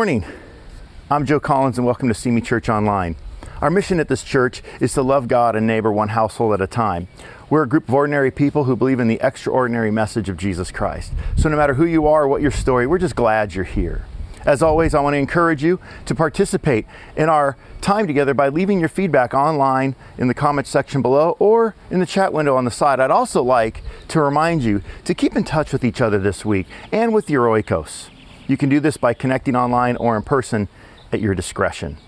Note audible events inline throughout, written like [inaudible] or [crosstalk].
Good morning. I'm Joe Collins, and welcome to Simi Church Online. Our mission at this church is to love God and neighbor one household at a time. We're a group of ordinary people who believe in the extraordinary message of Jesus Christ. So, no matter who you are or what your story, we're just glad you're here. As always, I want to encourage you to participate in our time together by leaving your feedback online in the comments section below or in the chat window on the side. I'd also like to remind you to keep in touch with each other this week and with your oikos. You can do this by connecting online or in person at your discretion.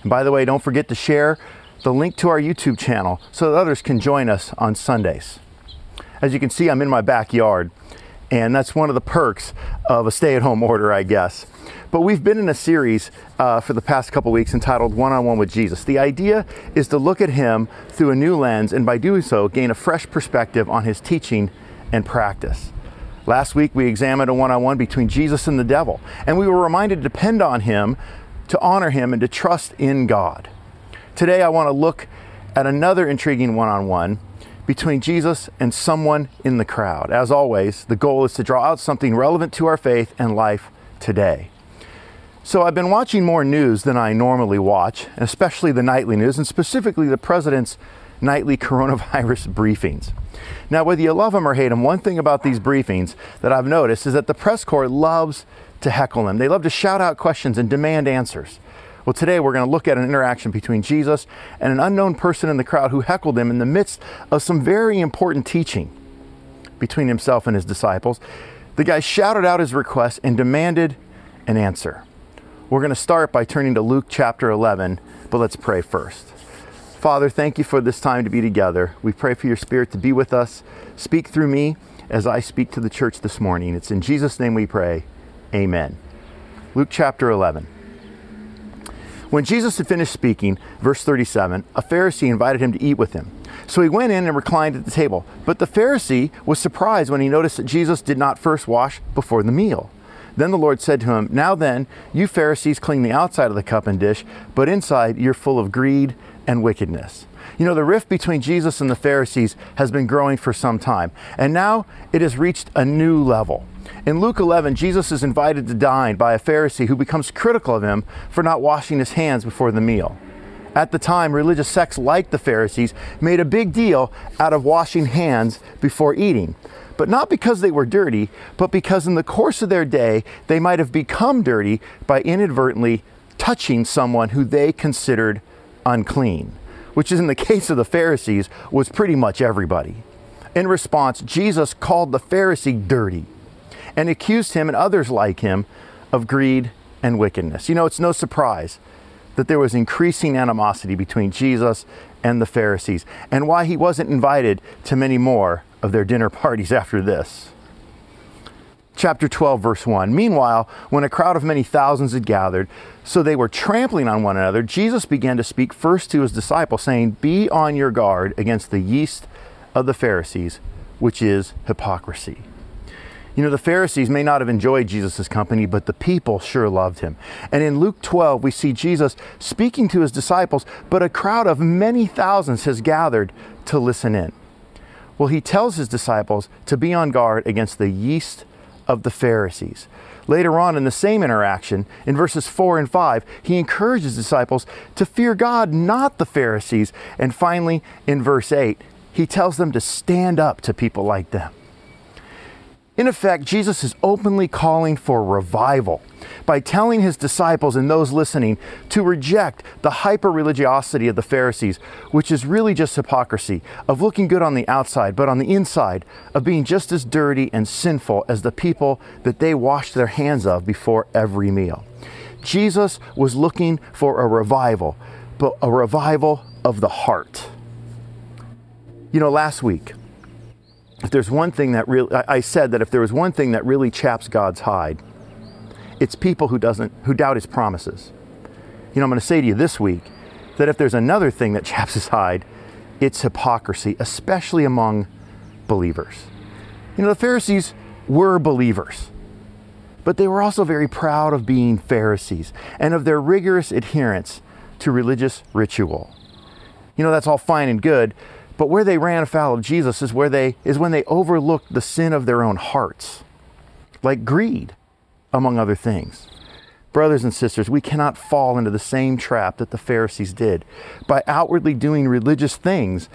And by the way, don't forget to share the link to our YouTube channel so that others can join us on Sundays. As you can see, I'm in my backyard, and that's one of the perks of a stay at home order, I guess. But we've been in a series uh, for the past couple weeks entitled One on One with Jesus. The idea is to look at him through a new lens and by doing so, gain a fresh perspective on his teaching and practice. Last week, we examined a one on one between Jesus and the devil, and we were reminded to depend on him, to honor him, and to trust in God. Today, I want to look at another intriguing one on one between Jesus and someone in the crowd. As always, the goal is to draw out something relevant to our faith and life today. So, I've been watching more news than I normally watch, especially the nightly news, and specifically the president's nightly coronavirus [laughs] briefings. Now, whether you love them or hate them, one thing about these briefings that I've noticed is that the press corps loves to heckle them. They love to shout out questions and demand answers. Well, today we're going to look at an interaction between Jesus and an unknown person in the crowd who heckled him in the midst of some very important teaching between himself and his disciples. The guy shouted out his request and demanded an answer. We're going to start by turning to Luke chapter 11, but let's pray first. Father, thank you for this time to be together. We pray for your Spirit to be with us. Speak through me as I speak to the church this morning. It's in Jesus' name we pray. Amen. Luke chapter 11. When Jesus had finished speaking, verse 37, a Pharisee invited him to eat with him. So he went in and reclined at the table. But the Pharisee was surprised when he noticed that Jesus did not first wash before the meal. Then the Lord said to him, Now then, you Pharisees clean the outside of the cup and dish, but inside you're full of greed and wickedness. You know, the rift between Jesus and the Pharisees has been growing for some time, and now it has reached a new level. In Luke 11, Jesus is invited to dine by a Pharisee who becomes critical of him for not washing his hands before the meal. At the time, religious sects like the Pharisees made a big deal out of washing hands before eating. But not because they were dirty, but because in the course of their day, they might have become dirty by inadvertently touching someone who they considered unclean, which is in the [laughs] case of the Pharisees was pretty much everybody. In response, Jesus called the Pharisee dirty and accused him and others like him of greed and wickedness. You know, it's no surprise that there was increasing animosity between Jesus and the Pharisees and why he wasn't invited to many more of their dinner [laughs] parties after this chapter 12, verse 1. Meanwhile, when a crowd of many thousands had gathered, so they were trampling on one another, Jesus began to speak first to his disciples, saying, Be on your guard against the yeast of the Pharisees, which is hypocrisy. You know, the Pharisees may not have enjoyed Jesus' company, but the people sure loved him. And in Luke 12, we see Jesus speaking to his disciples, but a crowd of many thousands has gathered to listen in. Well, he tells his disciples to be on guard against the yeast of the Pharisees. Later on in the same interaction, in verses 4 and 5, he encourages disciples to fear God, not the Pharisees. And finally, in verse 8, he tells them to stand up to people like them. In effect, Jesus is openly calling for revival by telling his disciples and those listening to reject the hyper religiosity of the Pharisees, which is really just hypocrisy of looking good on the outside, but on the inside of being just as dirty and sinful as the people that they washed their hands of before every meal. Jesus was looking for a revival, but a revival of the heart. You know, last week, if there's one thing that really, I said that if there was one thing that really chaps God's hide, it's people who doesn't, who doubt His promises. You know, I'm going to say to you this week that if there's another thing that [laughs] chaps His hide, it's hypocrisy, especially among believers. You know, the Pharisees were believers, but they were also very proud of being Pharisees and of their rigorous adherence to religious ritual. You know, that's all fine and good, but where they ran afoul of Jesus is where they is when they overlooked the sin of their own hearts, like greed, among other things. Brothers and sisters, we cannot fall into the same trap that the Pharisees did by outwardly doing religious things,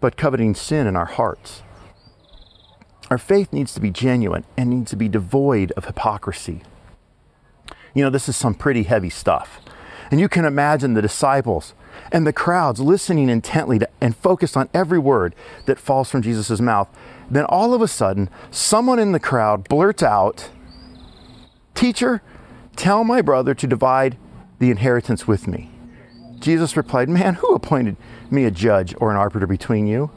but coveting sin in our hearts. Our faith needs to be genuine and needs to be devoid of hypocrisy. You know, this is some pretty heavy stuff. And you can imagine the disciples and the crowds listening intently to, and focused on every word that falls from Jesus' mouth. Then all of a sudden, someone in the crowd blurts out, Teacher, tell my brother to divide the inheritance with me. Jesus replied, Man, who appointed me a judge or an arbiter between you?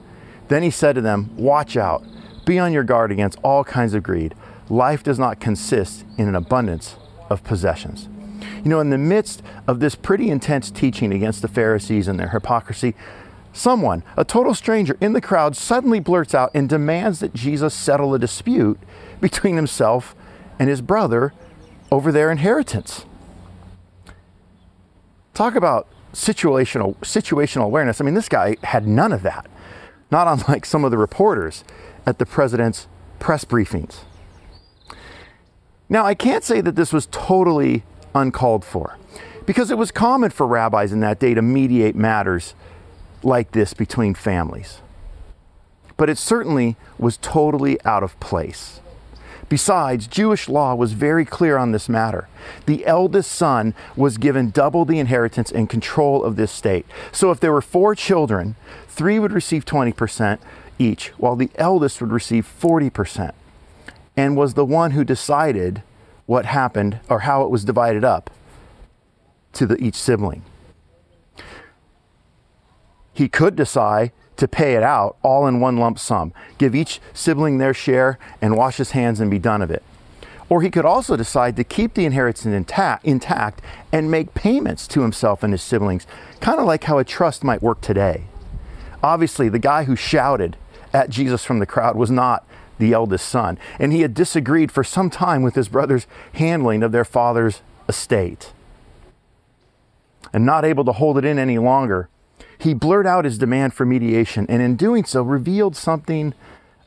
Then he said to them, Watch out, be on your guard against all kinds of greed. Life does not consist in an abundance of possessions. You know, in the midst of this pretty intense teaching against the Pharisees and their hypocrisy, someone, a total stranger in the crowd, suddenly blurts out and demands that Jesus settle a dispute between himself and his brother over their inheritance. Talk about situational situational awareness. I mean, this guy had none of that. Not unlike some of the reporters at the president's press briefings. Now, I can't say that this was totally uncalled for because it was common for rabbis in that day to mediate matters like this between families. But it certainly was totally out of place. Besides, Jewish law was very clear on this matter. The eldest son was given double the inheritance and control of this state. So if there were four children, three would receive 20% each, while the eldest would receive 40%, and was the one who decided what happened or how it was divided up to the, each sibling. He could decide to pay it out all in one lump sum, give each sibling their share and wash his hands and be done of it. Or he could also decide to keep the inheritance intact, intact and make payments to himself and his siblings, kind of like how a trust might work today. Obviously, the guy who shouted at Jesus from the crowd was not the eldest son, and he had disagreed for some time with his brother's handling of their father's estate. And not able to hold it in any longer, he blurted out his demand for mediation, and in doing so, revealed something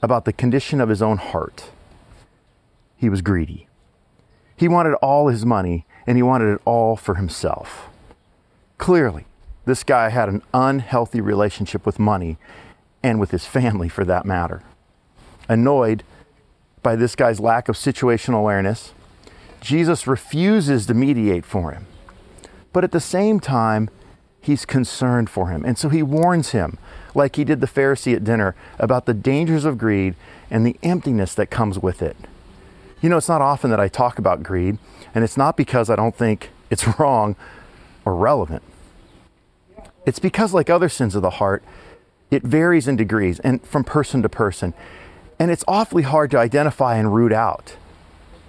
about the condition of his own heart. He was greedy. He wanted all his money, and he wanted it all for himself. Clearly, this guy had an unhealthy relationship with money and with his family for that matter annoyed by this guy's lack of situational awareness. Jesus refuses to mediate for him. But at the same time, he's concerned for him. And so he warns him, like he did the Pharisee at dinner, about the dangers of greed and the emptiness that comes with it. You know, it's not often that I talk about greed, and it's not because I don't think it's [laughs] wrong or relevant. It's because, like other sins of the heart, it varies in degrees and from person to person. And it's awfully hard to identify and root out,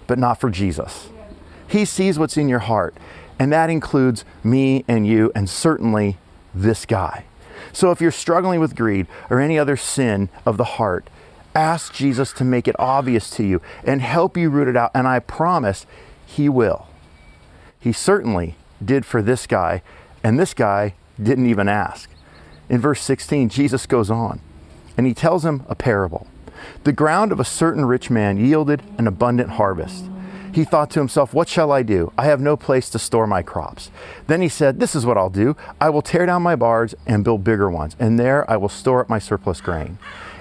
but not for Jesus. He sees what's in your heart, and that includes me and you, and certainly this guy. So if you're struggling with greed or any other sin of the heart, ask Jesus to make it obvious to you and help you root it out. And I promise he will. He certainly did for this guy, and this guy didn't even ask. In verse 16, Jesus goes on and he tells him a parable. The ground of a certain rich man yielded an abundant harvest. He thought to himself, What shall I do? I have no place to store my crops. Then he said, This is what I'll do. I will tear down my barns and build bigger ones, and there I will store up my surplus grain.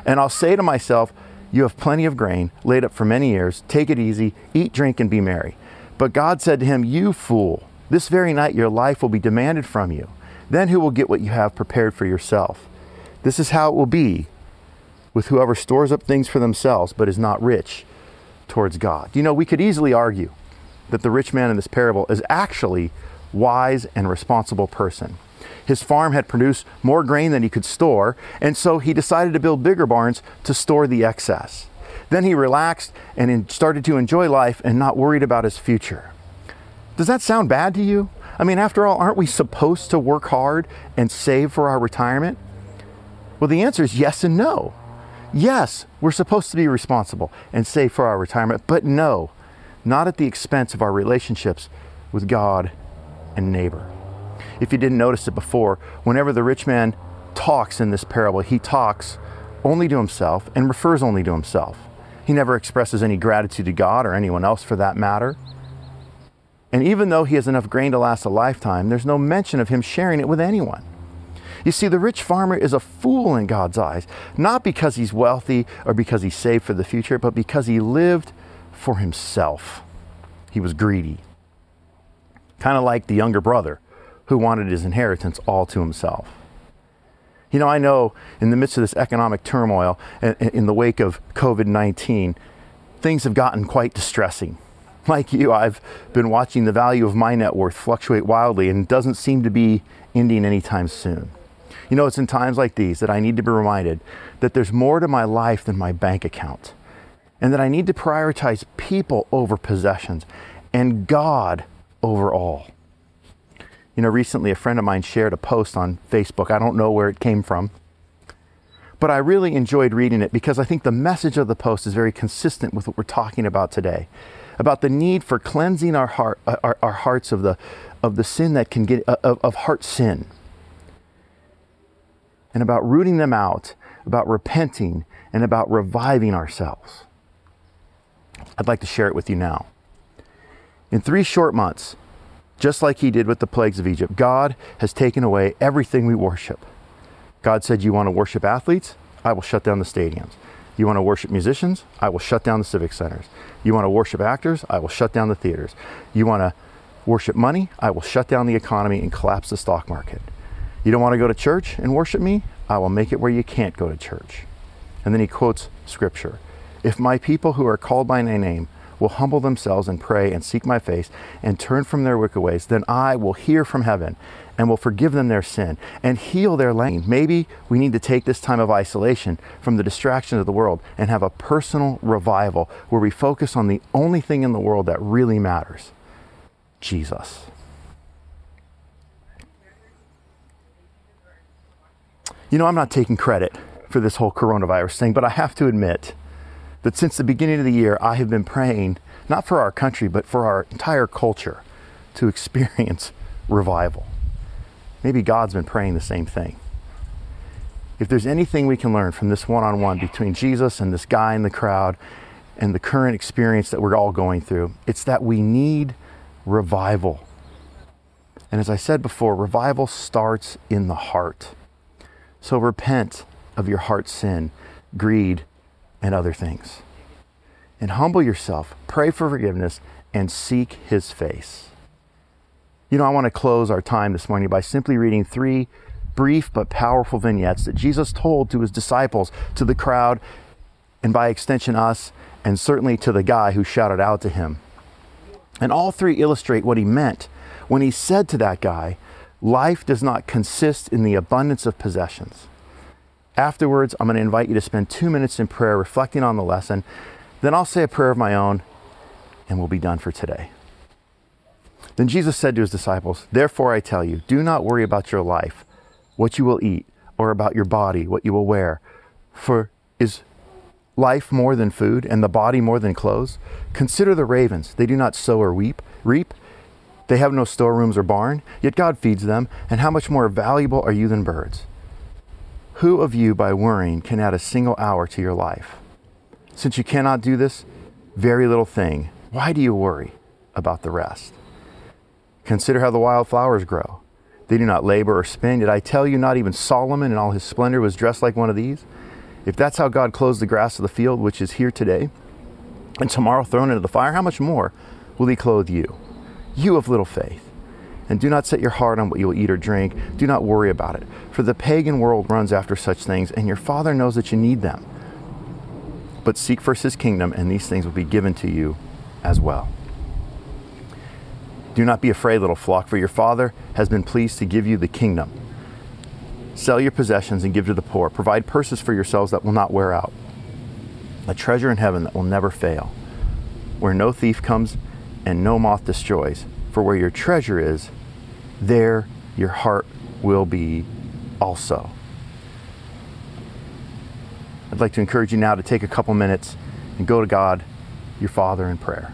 And I'll say to myself, You have plenty of grain laid up for many years. Take it easy, eat, drink, and be merry. But God said to him, You fool, this very night your life will be demanded from you. Then who will get what you have prepared for yourself? This is how it will be with whoever stores up things for themselves but is not rich towards God. You know, we could easily argue that the rich man in this parable is actually wise and responsible person. His farm had produced more grain than he could store, and so he decided to build bigger barns to store the excess. Then he relaxed and started to enjoy life and not worried about his future. Does that sound bad to you? I mean, after all, aren't we supposed to work hard and save for our retirement? Well, the answer is yes and no. Yes, we're supposed to be responsible and save for our retirement, but no, not at the expense of our relationships with God and neighbor. If you didn't notice it before, whenever the rich man talks in this parable, he talks only to himself and refers only to himself. He never expresses any gratitude to God or anyone else for that matter. And even though he has enough grain to last a lifetime, there's no mention of him sharing it with anyone. You see, the rich farmer is a fool in God's eyes, not because he's wealthy or because he saved for the future, but because he lived for himself. He was greedy. Kind of like the younger brother who wanted his inheritance all to himself. You know, I know in the midst of this economic turmoil, in the wake of COVID 19, things have gotten quite distressing like you, I've been watching the value of my net worth fluctuate wildly and doesn't seem to be ending anytime soon. You know, it's in times like these that I need to be reminded that there's more to my life than my bank account, and that I need to prioritize people over possessions and God over all. You know, recently a friend of mine shared a post on Facebook. I don't know where it came from, but I really enjoyed reading it because I think the message of the post is very consistent with what we're talking about today about the need for cleansing our, heart, uh, our, our hearts of the, of the sin that can get, uh, of, of heart sin, and about rooting them out, about repenting, and about reviving ourselves. I'd like to share it with you now. In three short months, just like he did with the plagues of Egypt, God has taken away everything we worship. God said, You want to worship athletes? I will shut down the stadiums. You want to worship musicians? I will shut down the civic centers. You want to worship actors? I will shut down the theaters. You want to worship money? I will shut down the economy and collapse the stock market. You don't want to go to church and worship me? I will make it where you can't go to church. And then he quotes scripture If my people who are called by my name will humble themselves and pray and seek my face and turn from their wicked ways, then I will hear from heaven and will forgive them their sin and heal their land. Maybe we need to take this time of isolation from the distractions of the world and have a personal revival where we focus on the only thing in the world that really matters Jesus. You know, I'm not taking credit for this whole coronavirus thing, but I have to admit that since the beginning of the year, I have been praying not for our country, but for our entire culture to [laughs] experience revival. Maybe God's been praying the same thing. If there's anything we can learn from this one on one between Jesus and this guy in the crowd and the current experience that we're all going through, it's that we need revival. And as I said before, revival starts in the heart. So repent of your heart's sin, greed, and other things. And humble yourself, pray for forgiveness, and seek his face. You know, I want to close our time this morning by simply reading three brief but powerful vignettes that Jesus told to his disciples, to the crowd, and by extension, us, and certainly to the guy who shouted out to him. And all three illustrate what he meant when he said to that guy, Life does not consist in the abundance of possessions. Afterwards, I'm going to invite you to spend two minutes in prayer reflecting on the lesson. Then I'll say a prayer of my own, and we'll be done for today. Then Jesus said to his disciples, Therefore I tell you, do not worry about your life, what you will eat, or about your body, what you will wear. For is life more than food, and the body more than clothes? Consider the ravens. They do not sow or weep, reap. They have no storerooms or barn, yet God feeds them. And how much more valuable are you than birds? Who of you, by worrying, can add a single hour to your life? Since you cannot do this very little thing, why do you worry about the rest? Consider how the wild flowers grow. They do not labor or spin. Yet I tell you, not even Solomon in all his splendor was dressed like one of these. If that's how God clothes the grass of the field, which is here today, and tomorrow thrown into the fire, how much more will he clothe you? You of little faith. And do not set your heart on what you will eat or drink. Do not worry about it. For the pagan world runs after such things, and your Father knows that you need them. But seek first his kingdom, and these things will be given to you as well. Do not be afraid, little flock, for your Father has been pleased to give you the kingdom. Sell your possessions and give to the poor. Provide purses for yourselves that will not wear out, a treasure in heaven that will never fail, where no thief comes and no moth destroys. For where your treasure is, there your heart will be also. I'd like to encourage you now to take a couple minutes and go to God, your Father, in prayer.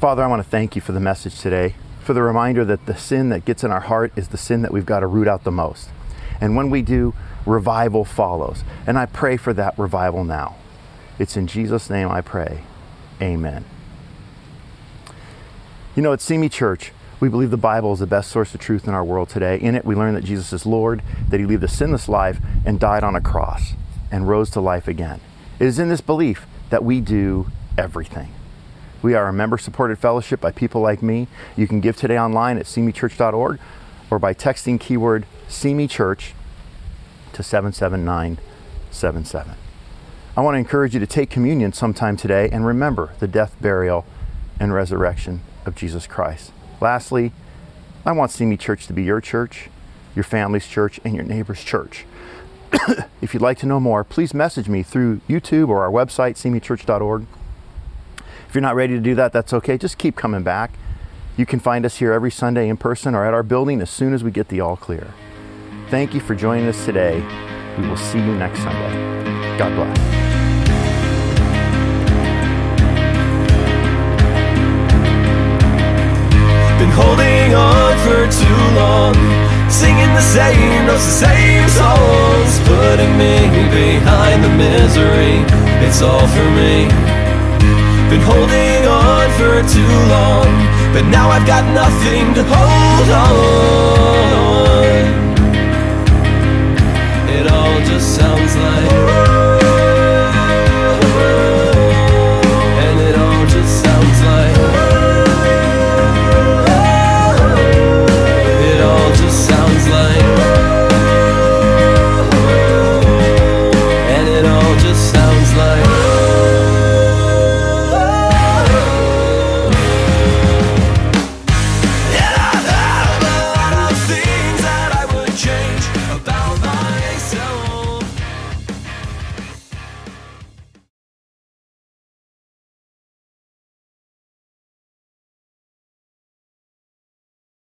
Father, I want to thank you for the message today, for the reminder that the sin that gets in our heart is the sin that we've got to root out the most. And when we do, revival follows. And I pray for that revival now. It's in Jesus' name I pray. Amen. You know, at Simi Church, we believe the Bible is the best source of truth in our world today. In it, we learn that Jesus is Lord, that he lived a sinless life and died on a cross and rose to life again. It is in this belief that we do everything. We are a member supported fellowship by people like me. You can give today online at simichurch.org or by texting keyword semichurch to 77977. I want to encourage you to take communion sometime today and remember the death, burial, and resurrection of Jesus Christ. Lastly, I want Simi Church to be your church, your family's church, and your neighbor's church. [coughs] if you'd like to know more, please message me through YouTube or our website, simichurch.org. If you're not ready to do that, that's okay. Just keep coming back. You can find us here every Sunday in person or at our building as soon as we get the all clear. Thank you for joining us today. We will see you next Sunday. God bless. Been holding on for too long Singing the same notes, the same songs Putting me behind the misery It's all for me been holding on for too long But now I've got nothing to hold on. It all just sounds like